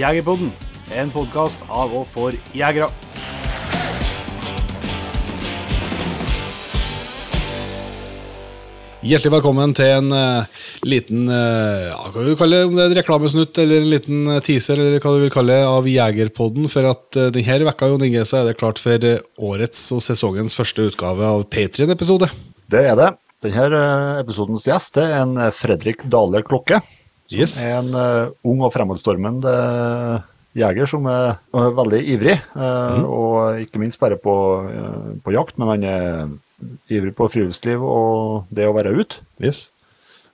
Jegerpodden, en podkast av og for jegere. Hjertelig velkommen til en uh, liten uh, ja, hva vil du kalle det, om det er en reklamesnutt eller en liten eh, teaser eller hva du vil kalle det, av Jegerpodden. For at uh, denne vekka Jon Inge, så er det klart for årets og sesongens første utgave av Patrion-episode. Det er det. Denne episodens gjest er en Fredrik Dale Klokke. Som Yes. er en uh, ung og fremadstormende jeger som er, veldig ivrig. Mm. Og ikke minst bare på, eh, på jakt, men han er ivrig på friluftsliv og det å være ute. Yes.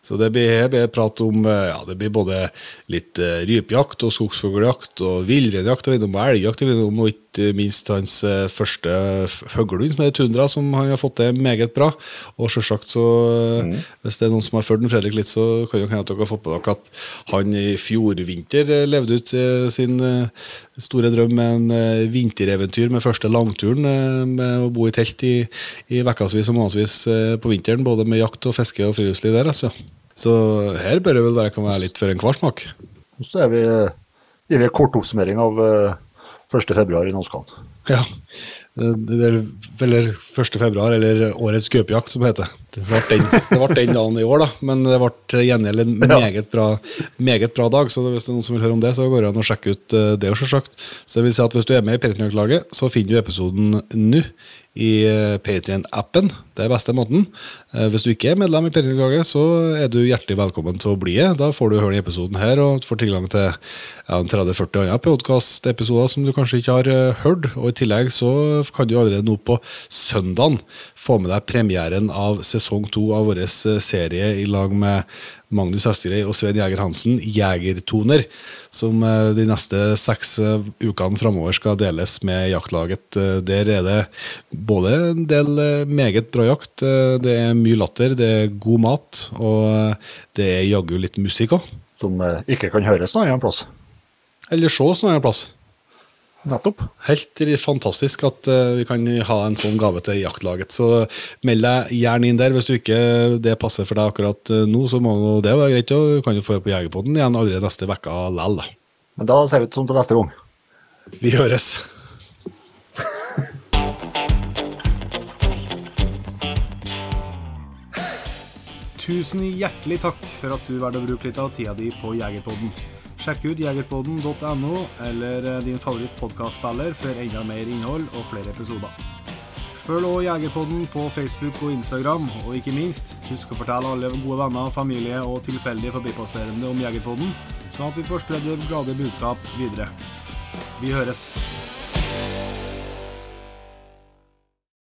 Så det blir, blir prat om eh, ja, det blir både litt rypejakt og skogsfugljakt og villreinjakt og elgjakt og ikke minst hans eh, første fuglehund som er Tundra, som han har fått til meget bra. Og selvsagt så, mm. hvis det er noen som har fulgt den Fredrik litt, så kan det hende dere har fått på dere at han i fjor vinter eh, levde ut eh, sin eh, store drøm med en eh, vintereventyr med første langturen eh, med å bo i telt i, i ukevis og månedsvis eh, på vinteren, både med jakt og fiske og friluftsliv der, altså. Så her bør det vel være, kan være litt for en kvarsmak. Og så er vi i en kort oppsummering av eh, 1. februar i Nåskan. Ja. Det, det er vel 1. februar, eller årets gaupejakt, som heter. Det den, det ble den dagen i år, da, men det ble gjengjeld en meget bra, meget bra dag. Så hvis det er noen som vil høre om det, så går det an å sjekke ut eh, det. selvsagt. Så det vil si at Hvis du er med i Patrion-laget, så finner du episoden nå i eh, Patrion-appen. Det er beste måten. Eh, Hvis du ikke er medlem i Patrion-laget, så er du hjertelig velkommen til å bli det. Da får du høre denne episoden her og får tilgang til ja, en 30-40 andre podkastepisoder som du kanskje ikke har hørt. Og I tillegg så kan du allerede nå på søndagen få med deg premieren av sesong to av vår eh, serie i lag med Magnus Hesterøy og Svein Jæger Hansen, Jegertoner, som eh, de neste seks eh, ukene framover skal deles med jaktlaget. Der er det både en del meget bra jakt, det er mye latter, det er god mat, og det er jaggu litt musikk òg. Som ikke kan høres noe annet plass. Eller ses noe annet plass. Nettopp. Helt fantastisk at eh, vi kan ha en sånn gave til jaktlaget. Så meld deg gjerne inn der. Hvis du ikke det passer for deg akkurat eh, nå, så må du det være greit. Og du kan jo få høre på Jegerpodden igjen allerede neste uke likevel. Men da ser vi ut som til neste gang. Vi høres. Tusen hjertelig takk for at du valgte å bruke litt av tida di på Jegerpodden. Sjekk ut jegerpodden.no eller eh, din favorittpodkastspiller for enda mer innhold og flere episoder. Følg også Jegerpodden på Facebook og Instagram, og ikke minst, husk å fortelle alle gode venner, familie og tilfeldige forbipasserende om Jegerpodden, sånn at vi får spredd det glade budskap videre. Vi høres.